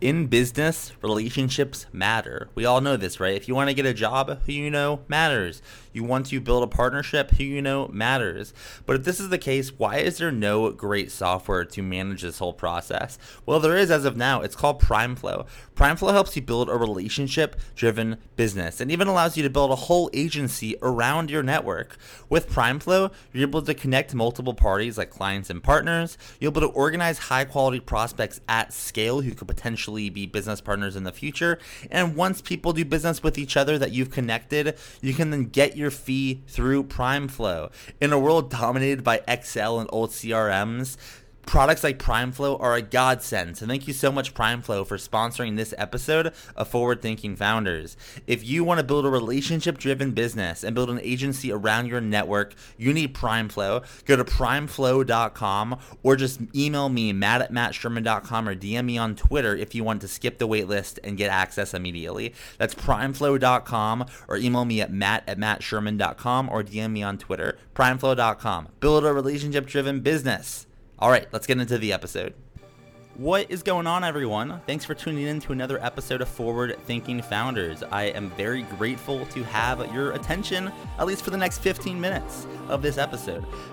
in business, relationships matter. We all know this, right? If you want to get a job, who you know matters. You want to build a partnership, who you know matters. But if this is the case, why is there no great software to manage this whole process? Well, there is as of now. It's called PrimeFlow. PrimeFlow helps you build a relationship driven business and even allows you to build a whole agency around your network. With PrimeFlow, you're able to connect multiple parties like clients and partners. You're able to organize high quality prospects at scale who could potentially be business partners in the future. And once people do business with each other that you've connected, you can then get your fee through PrimeFlow. In a world dominated by Excel and old CRMs, Products like PrimeFlow are a godsend. So thank you so much, PrimeFlow, for sponsoring this episode of Forward Thinking Founders. If you want to build a relationship-driven business and build an agency around your network, you need PrimeFlow. Go to primeflow.com or just email me, matt at mattsherman.com or DM me on Twitter if you want to skip the waitlist and get access immediately. That's primeflow.com or email me at matt at mattsherman.com or DM me on Twitter. Primeflow.com. Build a relationship-driven business. All right, let's get into the episode. What is going on, everyone? Thanks for tuning in to another episode of Forward Thinking Founders. I am very grateful to have your attention, at least for the next 15 minutes of this episode.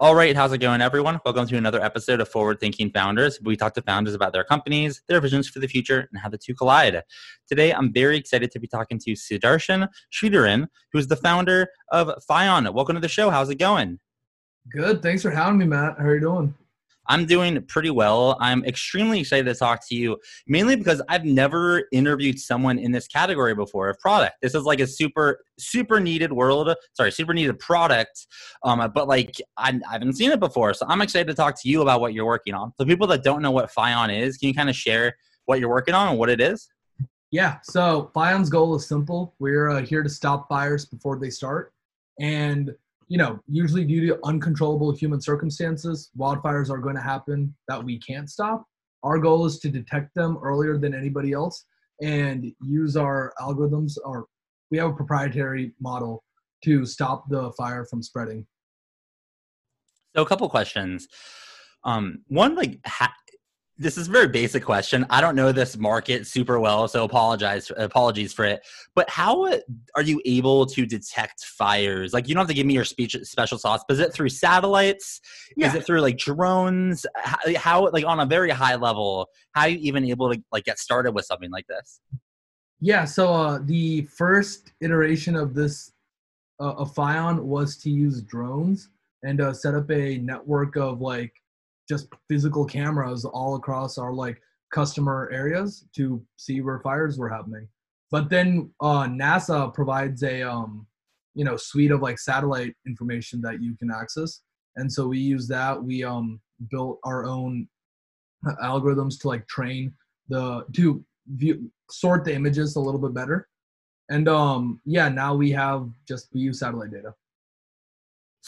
All right, how's it going, everyone? Welcome to another episode of Forward Thinking Founders. We talk to founders about their companies, their visions for the future, and how the two collide. Today, I'm very excited to be talking to Sudarshan Sridharan, who's the founder of Fion. Welcome to the show. How's it going? Good. Thanks for having me, Matt. How are you doing? I'm doing pretty well. I'm extremely excited to talk to you, mainly because I've never interviewed someone in this category before of product. This is like a super, super needed world. Sorry, super needed product. Um, but like I, I haven't seen it before, so I'm excited to talk to you about what you're working on. So people that don't know what Fion is, can you kind of share what you're working on and what it is? Yeah. So Fion's goal is simple. We're uh, here to stop fires before they start, and you know, usually due to uncontrollable human circumstances, wildfires are going to happen that we can't stop. Our goal is to detect them earlier than anybody else and use our algorithms or we have a proprietary model to stop the fire from spreading. So a couple questions. Um, one, like, ha- this is a very basic question. I don't know this market super well, so apologize apologies for it. But how are you able to detect fires? Like you don't have to give me your speech special sauce, but is it through satellites? Yeah. Is it through like drones? How, how, like on a very high level, how are you even able to like get started with something like this? Yeah, so uh, the first iteration of this uh, of Fion was to use drones and uh, set up a network of like just physical cameras all across our like customer areas to see where fires were happening. But then uh, NASA provides a um, you know suite of like satellite information that you can access, and so we use that. We um, built our own algorithms to like train the to view sort the images a little bit better, and um, yeah, now we have just we use satellite data.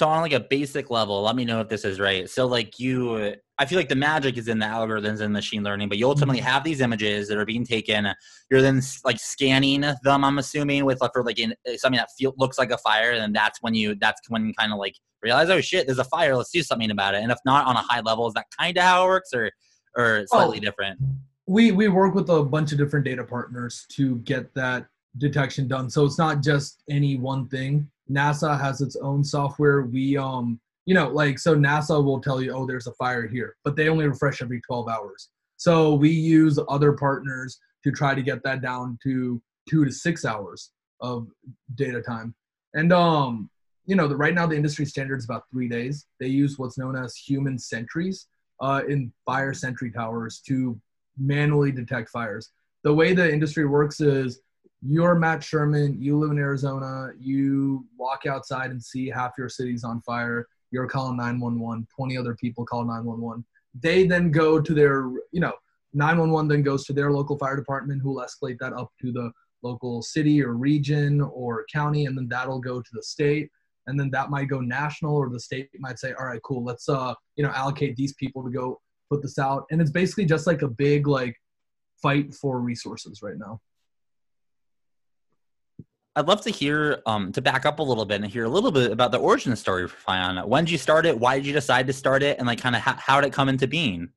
So on like a basic level, let me know if this is right. So like you, I feel like the magic is in the algorithms and machine learning, but you ultimately mm-hmm. have these images that are being taken. You're then like scanning them. I'm assuming with like for like in, eh, something that feel, looks like a fire, and that's when you that's when you kind of like realize, oh shit, there's a fire. Let's do something about it. And if not on a high level, is that kind of how it works, or or slightly oh, different? We we work with a bunch of different data partners to get that detection done. So it's not just any one thing NASA has its own software. We um you know like so NASA will tell you oh there's a fire here, but they only refresh every 12 hours. So we use other partners to try to get that down to 2 to 6 hours of data time. And um you know the, right now the industry standard is about 3 days. They use what's known as human sentries uh, in fire sentry towers to manually detect fires. The way the industry works is you're Matt Sherman, you live in Arizona, you walk outside and see half your city's on fire, you're calling 911, 20 other people call 911. They then go to their, you know, 911 then goes to their local fire department who will escalate that up to the local city or region or county and then that'll go to the state. And then that might go national or the state might say all right cool. Let's uh you know allocate these people to go put this out. And it's basically just like a big like fight for resources right now I'd love to hear, um, to back up a little bit and hear a little bit about the origin story for Fion. When did you start it? Why did you decide to start it? And like, kind of how, how did it come into being?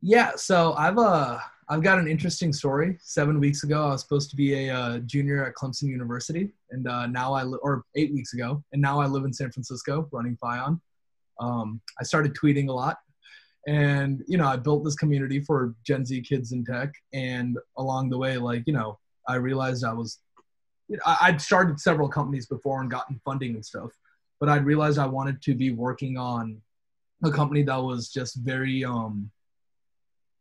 Yeah, so I've uh I've got an interesting story. Seven weeks ago, I was supposed to be a uh, junior at Clemson University, and uh, now I li- or eight weeks ago, and now I live in San Francisco, running Fion. Um, I started tweeting a lot, and you know, I built this community for Gen Z kids in tech, and along the way, like you know, I realized I was, you know, I- I'd started several companies before and gotten funding and stuff, but I'd realized I wanted to be working on a company that was just very um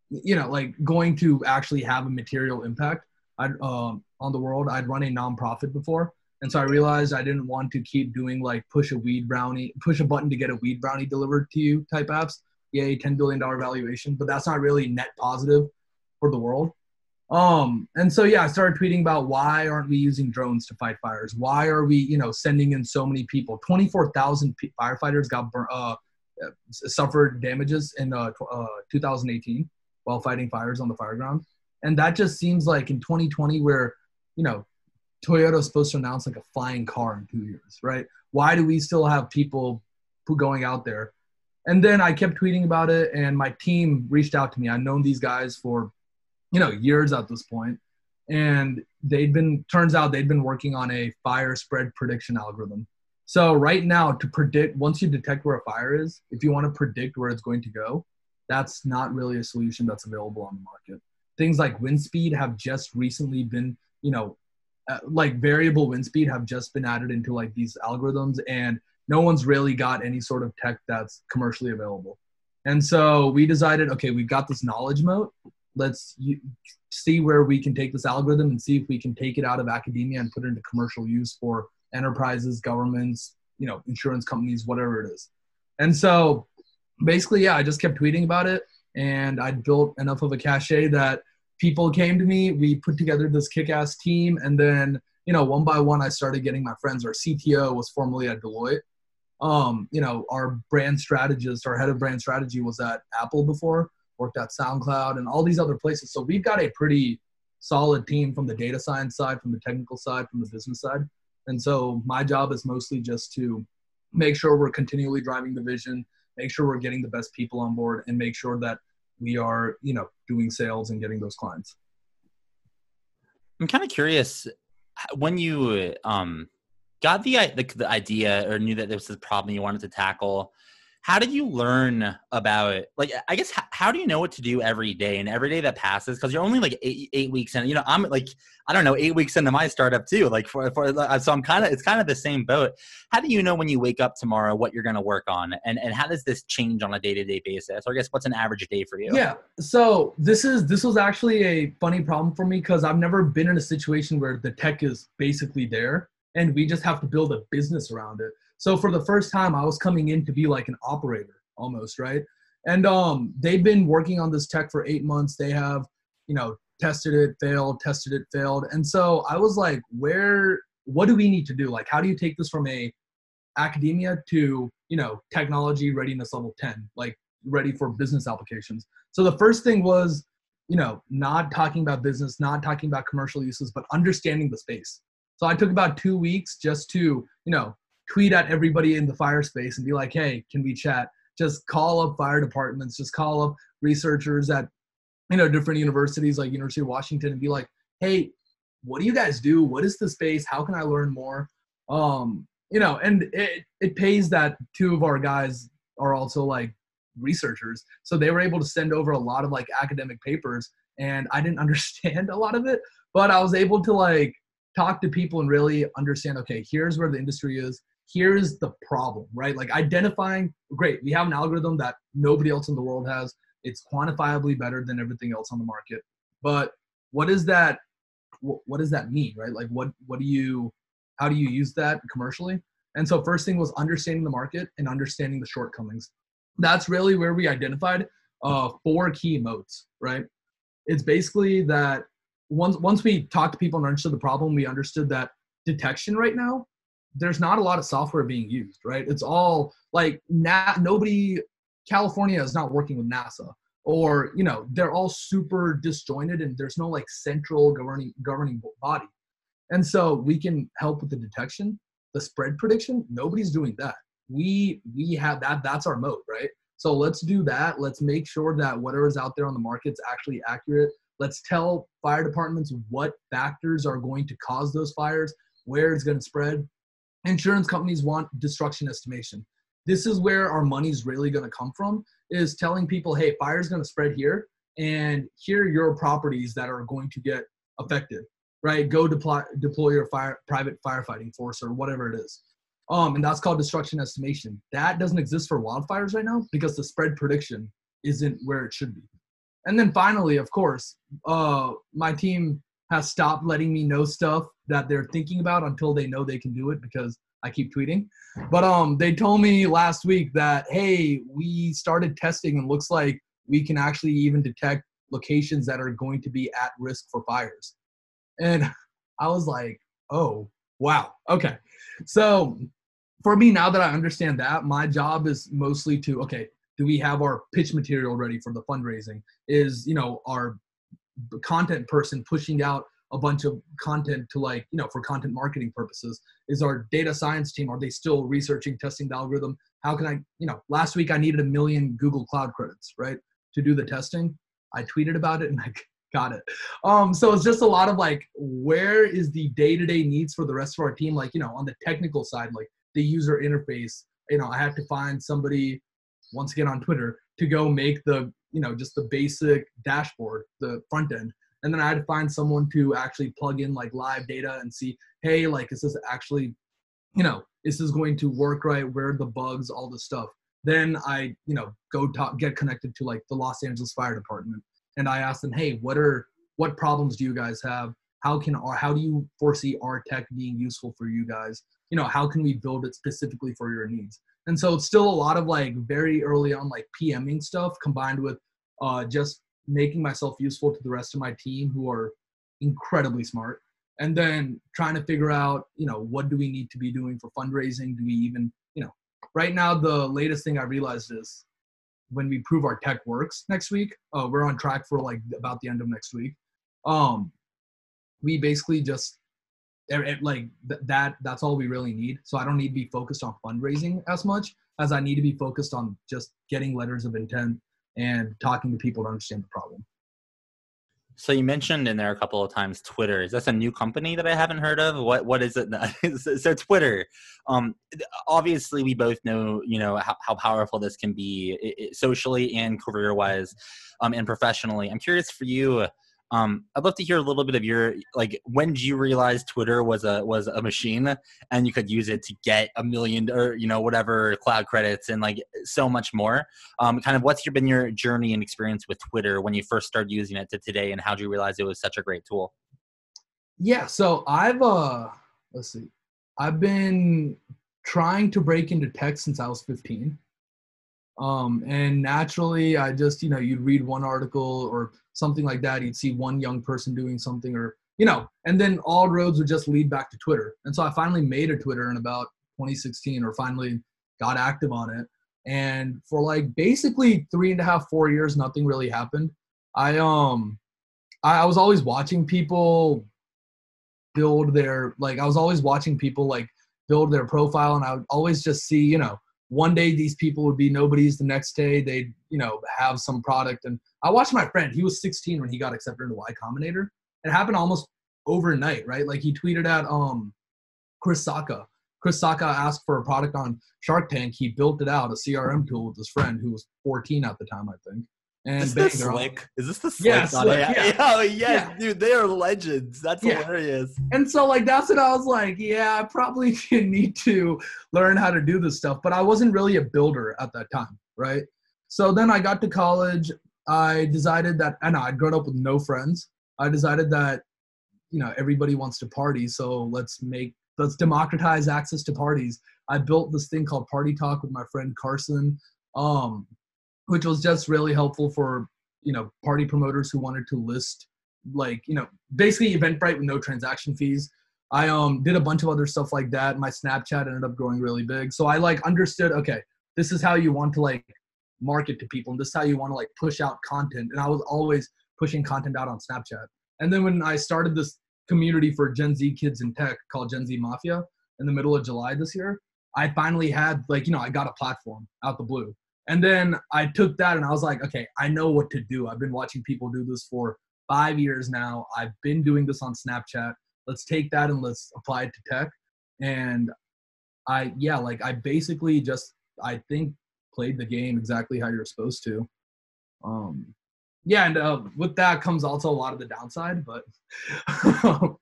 you know like going to actually have a material impact. I um, on the world i'd run a nonprofit before and so i realized i didn't want to keep doing like push a weed brownie push a button to get a weed brownie delivered to you type apps. Yay 10 billion dollar valuation but that's not really net positive for the world um and so yeah i started tweeting about why aren't we using drones to fight fires why are we you know sending in so many people 24000 p- firefighters got bur- uh, suffered damages in uh, uh, 2018 while fighting fires on the fire ground. And that just seems like in 2020, where, you know, Toyota's supposed to announce like a flying car in two years, right? Why do we still have people who going out there? And then I kept tweeting about it, and my team reached out to me. I've known these guys for, you know, years at this point, and they'd been. Turns out they'd been working on a fire spread prediction algorithm. So right now, to predict once you detect where a fire is, if you want to predict where it's going to go, that's not really a solution that's available on the market. Things like wind speed have just recently been, you know, uh, like variable wind speed have just been added into like these algorithms, and no one's really got any sort of tech that's commercially available. And so we decided, okay, we've got this knowledge moat. Let's see where we can take this algorithm and see if we can take it out of academia and put it into commercial use for enterprises, governments, you know, insurance companies, whatever it is. And so basically, yeah, I just kept tweeting about it, and I built enough of a cachet that people came to me. We put together this kick-ass team, and then you know, one by one, I started getting my friends. Our CTO was formerly at Deloitte. Um, you know, our brand strategist, our head of brand strategy, was at Apple before, worked at SoundCloud, and all these other places. So we've got a pretty solid team from the data science side, from the technical side, from the business side. And so my job is mostly just to make sure we're continually driving the vision, make sure we're getting the best people on board and make sure that we are you know doing sales and getting those clients i'm kind of curious when you um got the, the, the idea or knew that there was a problem you wanted to tackle how did you learn about it like i guess how, how, do you know what to do every day and every day that passes? Because you're only like eight, eight weeks in you know i'm like i don't know eight weeks into my startup too like for, for uh, so i'm kind of it's kind of the same boat. How do you know when you wake up tomorrow what you're going to work on? And and how does this change on a day-to-day basis? Or i guess what's an average day for you? Yeah so this is this was actually a funny problem for me because i've never been in a situation where the tech is basically there and we just have to build a business around it so for the first time, I was coming in to be like an operator almost, right? And um, they've been working on this tech for eight months. They have, you know, tested it, failed, tested it, failed. And so I was like, where, what do we need to do? Like, how do you take this from a academia to, you know, technology readiness level 10, like ready for business applications? So the first thing was, you know, not talking about business, not talking about commercial uses, but understanding the space. So I took about two weeks just to, you know, tweet at everybody in the fire space and be like, hey, can we chat? Just call up fire departments, just call up researchers at you know different universities like University of Washington and be like, hey, what do you guys do? What is the space? How can I learn more? Um, you know, and it, it pays that two of our guys are also like researchers. So they were able to send over a lot of like academic papers and I didn't understand a lot of it, but I was able to like talk to people and really understand okay here's where the industry is here's the problem, right? Like identifying, great, we have an algorithm that nobody else in the world has. It's quantifiably better than everything else on the market. But what is that? What does that mean, right? Like, what what do you, how do you use that commercially? And so, first thing was understanding the market and understanding the shortcomings. That's really where we identified uh, four key modes, right? It's basically that once once we talked to people and understood the problem, we understood that detection right now there's not a lot of software being used, right? It's all like na- nobody California is not working with NASA or you know they're all super disjointed and there's no like central governing governing body. And so we can help with the detection the spread prediction nobody's doing that. We we have that that's our mode right? So let's do that. Let's make sure that whatever's out there on the market's actually accurate. Let's tell fire departments what factors are going to cause those fires where it's going to spread insurance companies want destruction estimation. This is where our money's really going to come from is telling people hey fire's going to spread here and here are your properties that are going to get affected right? Go deploy deploy your fire private firefighting force or whatever it is. Um and that's called destruction estimation. That doesn't exist for wildfires right now because the spread prediction isn't where it should be. And then finally of course uh my team has stopped letting me know stuff that they're thinking about until they know they can do it because I keep tweeting. But um, they told me last week that hey, we started testing and looks like we can actually even detect locations that are going to be at risk for fires. And I was like, oh wow, okay. So for me, now that I understand that, my job is mostly to okay, do we have our pitch material ready for the fundraising? Is you know our content person pushing out a bunch of content to like you know for content marketing purposes. Is our data science team are they still researching testing the algorithm? How can i you know last week i needed a million google cloud credits right to do the testing. I tweeted about it and i got it. Um so it's just a lot of like where is the day-to-day needs for the rest of our team? Like you know on the technical side like the user interface you know i have to find somebody once again on twitter to go make the you know just the basic dashboard the front end and then i had to find someone to actually plug in like live data and see hey like is this actually you know is this going to work right? Where are the bugs? All this stuff. Then i you know go talk get connected to like the los angeles fire department. And i asked them hey what are what problems do you guys have? How can our how do you foresee our tech being useful for you guys? You know how can we build it specifically for your needs? And so it's still a lot of like very early on like pming stuff combined with uh, just making myself useful to the rest of my team who are incredibly smart. And then trying to figure out you know what do we need to be doing for fundraising? Do we even you know right now the latest thing i realized is when we prove our tech works next week uh, we're on track for like about the end of next week. Um we basically just like th- that that's all we really need. So i don't need to be focused on fundraising as much as i need to be focused on just getting letters of intent and talking to people to understand the problem. So you mentioned in there a couple of times Twitter. Is this a new company that I haven't heard of? What what is it? so Twitter. Um, obviously, we both know you know how, how powerful this can be it, it, socially and career wise, um, and professionally. I'm curious for you um, I'd love to hear a little bit of your like when did you realize Twitter was a was a machine and you could use it to get a million or you know whatever cloud credits and like so much more. Um, kind of what's your been your journey and experience with Twitter when you first started using it to today, and how did you realize it was such a great tool? Yeah, so I've uh let's see, I've been trying to break into tech since I was 15 um, and naturally i just you know you'd read one article or something like that you'd see one young person doing something or you know and then all roads would just lead back to twitter. And so i finally made a twitter in about 2016 or finally got active on it. And for like basically three and a half four years nothing really happened. I um I, was always watching people build their like i was always watching people like build their profile and i would always just see you know one day these people would be nobodies the next day they'd you know have some product. And i watched my friend he was 16 when he got accepted into y combinator. It happened almost overnight right? Like he tweeted at um chris sacca. Chris sacca asked for a product on shark tank. He built it out a crm tool with his friend who was 14 at the time i think And is this slick? Is this the slick? Yeah, Slick, yeah. Oh yes, Yeah. dude, they are legends. That's Yeah. hilarious. And so like that's what I was like, yeah, I probably need to learn how to do this stuff. But I wasn't really a builder at that time, right? So then I got to college. I decided that and I'd grown up with no friends. I decided that, you know, everybody wants to party, so let's make let's democratize access to parties. I built this thing called Party Talk with my friend Carson, um, which was just really helpful for you know party promoters who wanted to list like you know basically Eventbrite with no transaction fees. I um did a bunch of other stuff like that. My Snapchat ended up growing really big, so I like understood. Okay, this is how you want to like market to people, and this is how you want to like push out content. And I was always pushing content out on Snapchat. And then when I started this community for Gen Z kids in tech called Gen Z Mafia in the middle of July this year, I finally had like you know I got a platform out the blue. And then I took that and I was like, okay, I know what to do. I've been watching people do this for five years now. I've been doing this on Snapchat. Let's take that and let's apply it to tech. And I, yeah, like I basically just, I think, played the game exactly how you're supposed to. Um, yeah, and uh, with that comes also a lot of the downside, but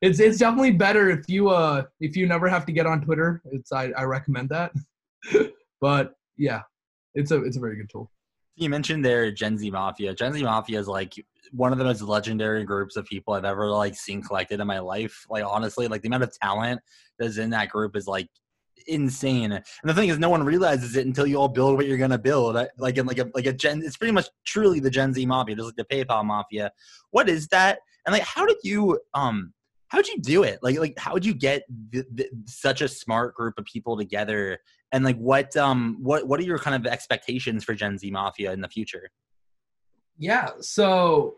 it's it's definitely better if you uh if you never have to get on Twitter. It's I, I recommend that. but yeah, it's a it's a very good tool. You mentioned their Gen Z Mafia. Gen Z Mafia is like one of the most legendary groups of people I've ever like seen collected in my life. Like honestly, like the amount of talent that's in that group is like insane. And the thing is, no one realizes it until you all build what you're gonna build. Like in like a like a Gen, it's pretty much truly the Gen Z Mafia, just like the PayPal Mafia. What is that? And like, how did you um? How'd you do it? Like, like, how would you get such a smart group of people together? And like, what um, what what are your kind of expectations for Gen Z Mafia in the future? Yeah. So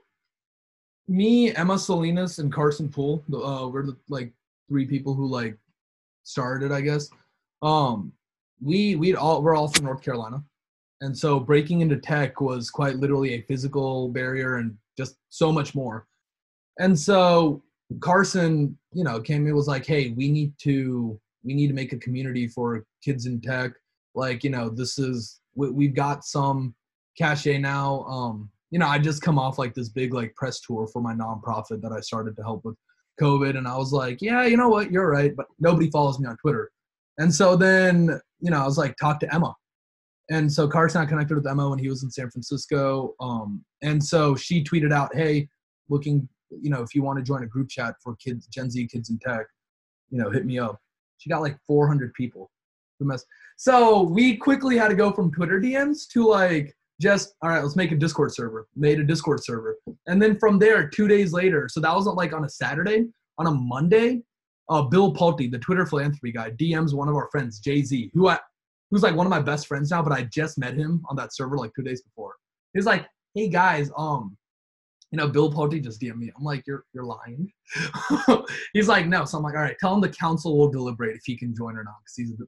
me, Emma Salinas, and Carson Poole, uh, we're the like three people who like started, I guess. Um, we we all we're all from North Carolina, and so breaking into tech was quite literally a physical barrier and just so much more. And so Carson, you know, came in was like, hey, we need to we need to make a community for kids in tech. Like, you know, this is we, we've got some cachet now. Um, you know, I just come off like this big like press tour for my nonprofit that I started to help with COVID, and I was like, yeah, you know what, you're right, but nobody follows me on Twitter, and so then you know I was like, talk to Emma, and so Carson I connected with Emma when he was in San Francisco, um, and so she tweeted out, hey, looking, you know, if you want to join a group chat for kids, Gen Z kids in tech, you know, hit me up. She got like 400 people. who mess- So we quickly had to go from Twitter DMs to like just all right, let's make a Discord server. Made a Discord server, and then from there, two days later, so that wasn't like on a Saturday. On a Monday, uh, Bill Pulte, the Twitter philanthropy guy, DMs one of our friends, Jay Z, who I who's like one of my best friends now, but I just met him on that server like two days before. He's like, "Hey guys, um, you know, Bill Pulte just DM me." I'm like, "You're you're lying." he's like, "No." So I'm like, "All right, tell him the council will deliberate if he can join or not." Because he's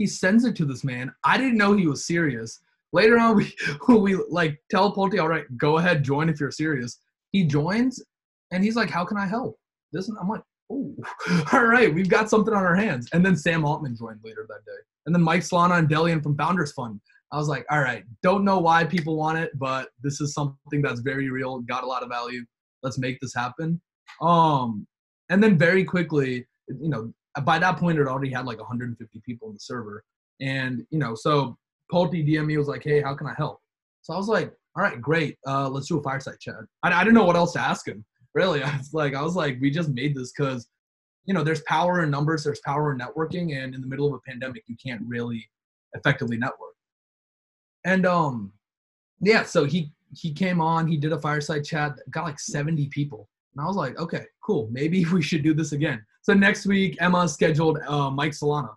he sends it to this man. I didn't know he was serious. Later on, we we like tell Pulte, "All right, go ahead, join if you're serious." He joins, and he's like, "How can I help?" This and I'm like, "Oh, all right, we've got something on our hands." And then Sam Altman joined later that day, and then Mike Solana and Delian from Founders Fund. I was like, "All right, don't know why people want it, but this is something that's very real, got a lot of value. Let's make this happen." Um, and then very quickly, you know, by that point, it already had like 150 people in the server, and you know, so Pulte DM me was like, "Hey, how can I help?" So I was like, "All right, great. Uh, let's do a fireside chat." I, I didn't know what else to ask him. Really, I was like, I was like, we just made this because, you know, there's power in numbers, there's power in networking, and in the middle of a pandemic, you can't really effectively network. And um, yeah, so he he came on, he did a fireside chat, got like 70 people, and I was like, okay, cool, maybe we should do this again. So next week, Emma scheduled uh, Mike Solana.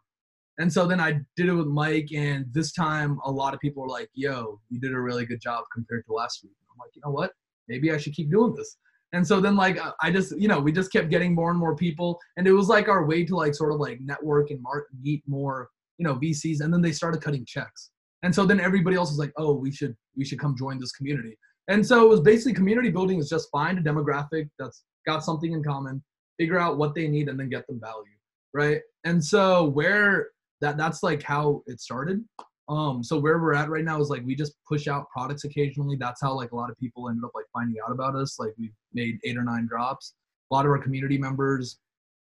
And so then I did it with Mike, and this time a lot of people were like, "Yo, you did a really good job compared to last week." I'm like, you know what? Maybe I should keep doing this. And so then like I just you know we just kept getting more and more people, and it was like our way to like sort of like network and meet more you know VCs, and then they started cutting checks. And so then everybody else was like, "Oh, we should we should come join this community." And so it was basically community building is just find a demographic that's got something in common, figure out what they need, and then get them value, right? And so where that that's like how it started Um, so where we're at right now is like we just push out products occasionally. That's how like a lot of people ended up like finding out about us. Like we've made eight or nine drops. A lot of our community members,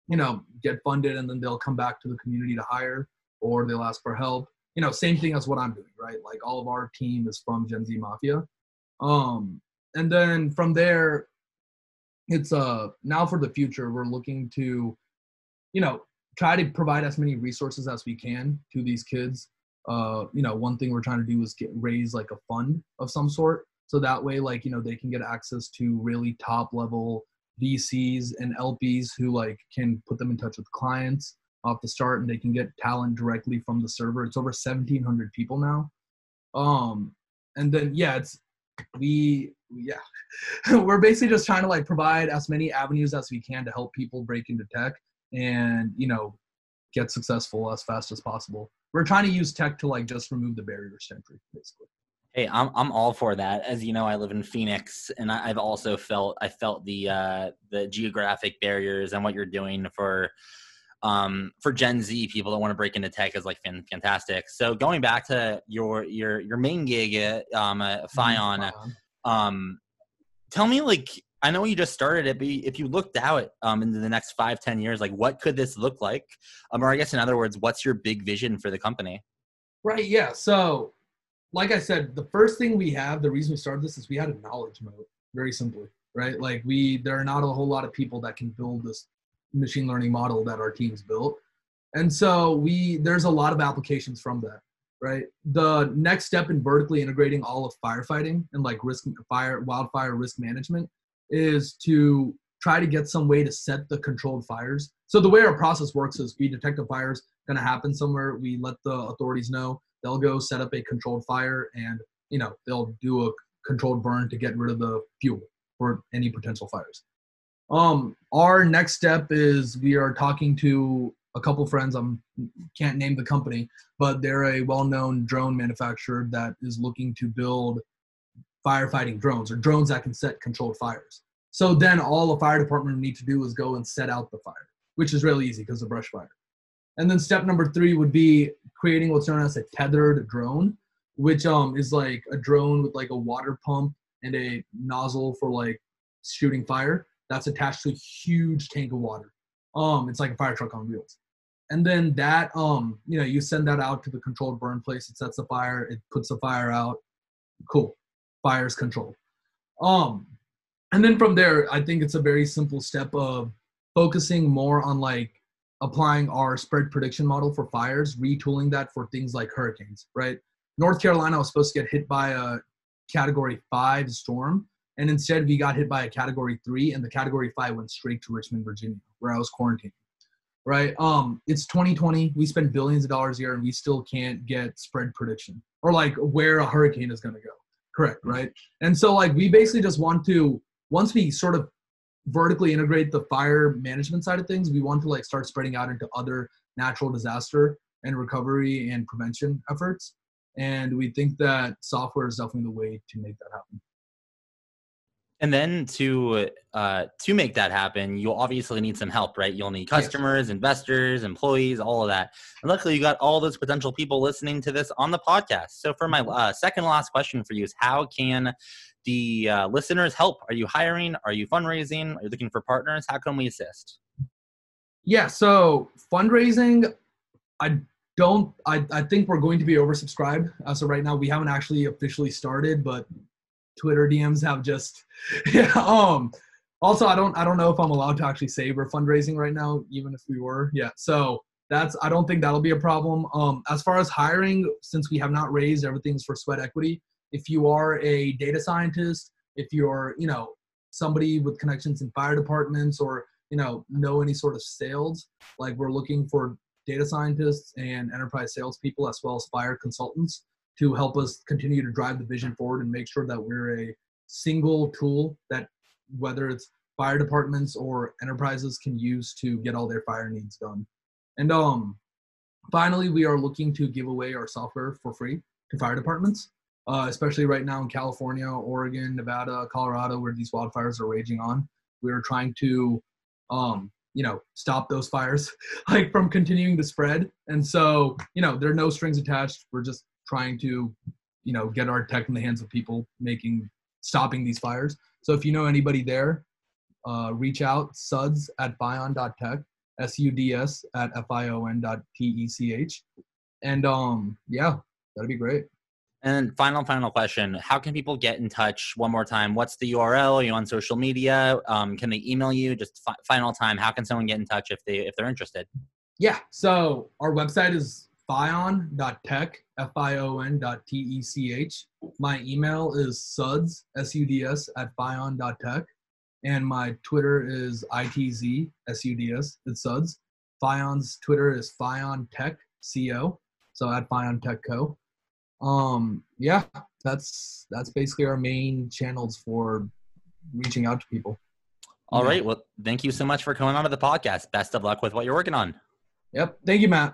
you know, get funded and then they'll come back to the community to hire or they'll ask for help. You know, same thing as what I'm doing, right? Like all of our team is from Gen Z Mafia. Um, and then from there, it's uh now for the future, we're looking to, you know, try to provide as many resources as we can to these kids. Uh, you know, one thing we're trying to do is get raise like a fund of some sort, so that way, like you know, they can get access to really top level VCs and LPs who like can put them in touch with clients off the start, and they can get talent directly from the server. It's over 1,700 people now. Um, and then yeah, it's we yeah, we're basically just trying to like provide as many avenues as we can to help people break into tech and you know get successful as fast as possible. We're trying to use tech to like just remove the barriers to entry, basically. Hey, I'm I'm all for that. As you know, I live in Phoenix, and I, have also felt I felt the uh, the geographic barriers and what you're doing for um, for Gen Z people that want to break into tech is like fantastic. So going back to your your your main gig at um, uh, Fion, um, tell me like I know you just started it, but if you looked out um, into the next five, ten years, like what could this look like? Um, or I guess in other words, what's your big vision for the company? Right. Yeah. So, like I said, the first thing we have, the reason we started this is we had a knowledge moat. Very simply, right? Like we, there are not a whole lot of people that can build this machine learning model that our teams built, and so we, there's a lot of applications from that right? The next step in vertically integrating all of firefighting and like risk fire wildfire risk management is to try to get some way to set the controlled fires. So the way our process works is we detect a fire's going to happen somewhere. We let the authorities know. They'll go set up a controlled fire, and you know they'll do a controlled burn to get rid of the fuel for any potential fires. Um, our next step is we are talking to a couple friends. I can't name the company, but they're a well-known drone manufacturer that is looking to build firefighting drones or drones that can set controlled fires. So then all a fire department need to do is go and set out the fire, which is really easy because of brush fire. And then step number three would be creating what's known as a tethered drone, which um is like a drone with like a water pump and a nozzle for like shooting fire that's attached to a huge tank of water. Um, it's like a fire truck on wheels. And then that um, you know, you send that out to the controlled burn place. It sets the fire. It puts the fire out. Cool fire's control. Um, and then from there, I think it's a very simple step of focusing more on like applying our spread prediction model for fires, retooling that for things like hurricanes, right? North Carolina was supposed to get hit by a category five storm, and instead we got hit by a category three, and the category five went straight to Richmond, Virginia, where I was quarantined. Right? Um, it's 2020. We spend billions of dollars a year, and we still can't get spread prediction or like where a hurricane is going to go. Correct, right? And so like we basically just want to once we sort of vertically integrate the fire management side of things, we want to like start spreading out into other natural disaster and recovery and prevention efforts. And we think that software is definitely the way to make that happen. And then to uh, to make that happen, you'll obviously need some help, right? You'll need customers, yes. investors, employees, all of that. And luckily, you got all those potential people listening to this on the podcast. So, for my uh, second last question for you is, how can the uh, listeners help? Are you hiring? Are you fundraising? Are you looking for partners? How can we assist? Yeah. So fundraising, I don't. I I think we're going to be oversubscribed. as of right now, we haven't actually officially started, but Twitter DMs have just yeah. Um. Also, I don't I don't know if I'm allowed to actually say we're fundraising right now, even if we were. Yeah. So that's I don't think that'll be a problem. Um. As far as hiring, since we have not raised, everything's for sweat equity. If you are a data scientist, if you're you know somebody with connections in fire departments or you know know any sort of sales, like we're looking for data scientists and enterprise salespeople as well as fire consultants to help us continue to drive the vision forward and make sure that we're a single tool that whether it's fire departments or enterprises can use to get all their fire needs done. And um, finally, we are looking to give away our software for free to fire departments, uh, especially right now in California, Oregon, Nevada, Colorado, where these wildfires are raging on. We are trying to, um, you know, stop those fires like from continuing to spread. And so, you know, there are no strings attached. We're just trying to, you know, get our tech in the hands of people making stopping these fires. So if you know anybody there, uh, reach out suds at fion.tech, S-U-D-S at F-I-O-N dot T-E-C-H. And um, yeah, that'd be great. And final, final question: How can people get in touch? One more time, what's the URL? Are you on social media? Um, can they email you? Just fi- final time. How can someone get in touch if they if they're interested? Yeah. So our website is fion.tech, F-I-O-N dot T-E-C-H. My email is suds, S-U-D-S at fion.tech. And my Twitter is ITZ, S-U-D-S, it's suds. Fion's Twitter is Fion Tech, C-O. So at Fion Tech Co. Um, yeah, that's that's basically our main channels for reaching out to people. All Yeah. right. Well, thank you so much for coming on to the podcast. Best of luck with what you're working on. Yep. Thank you, Matt.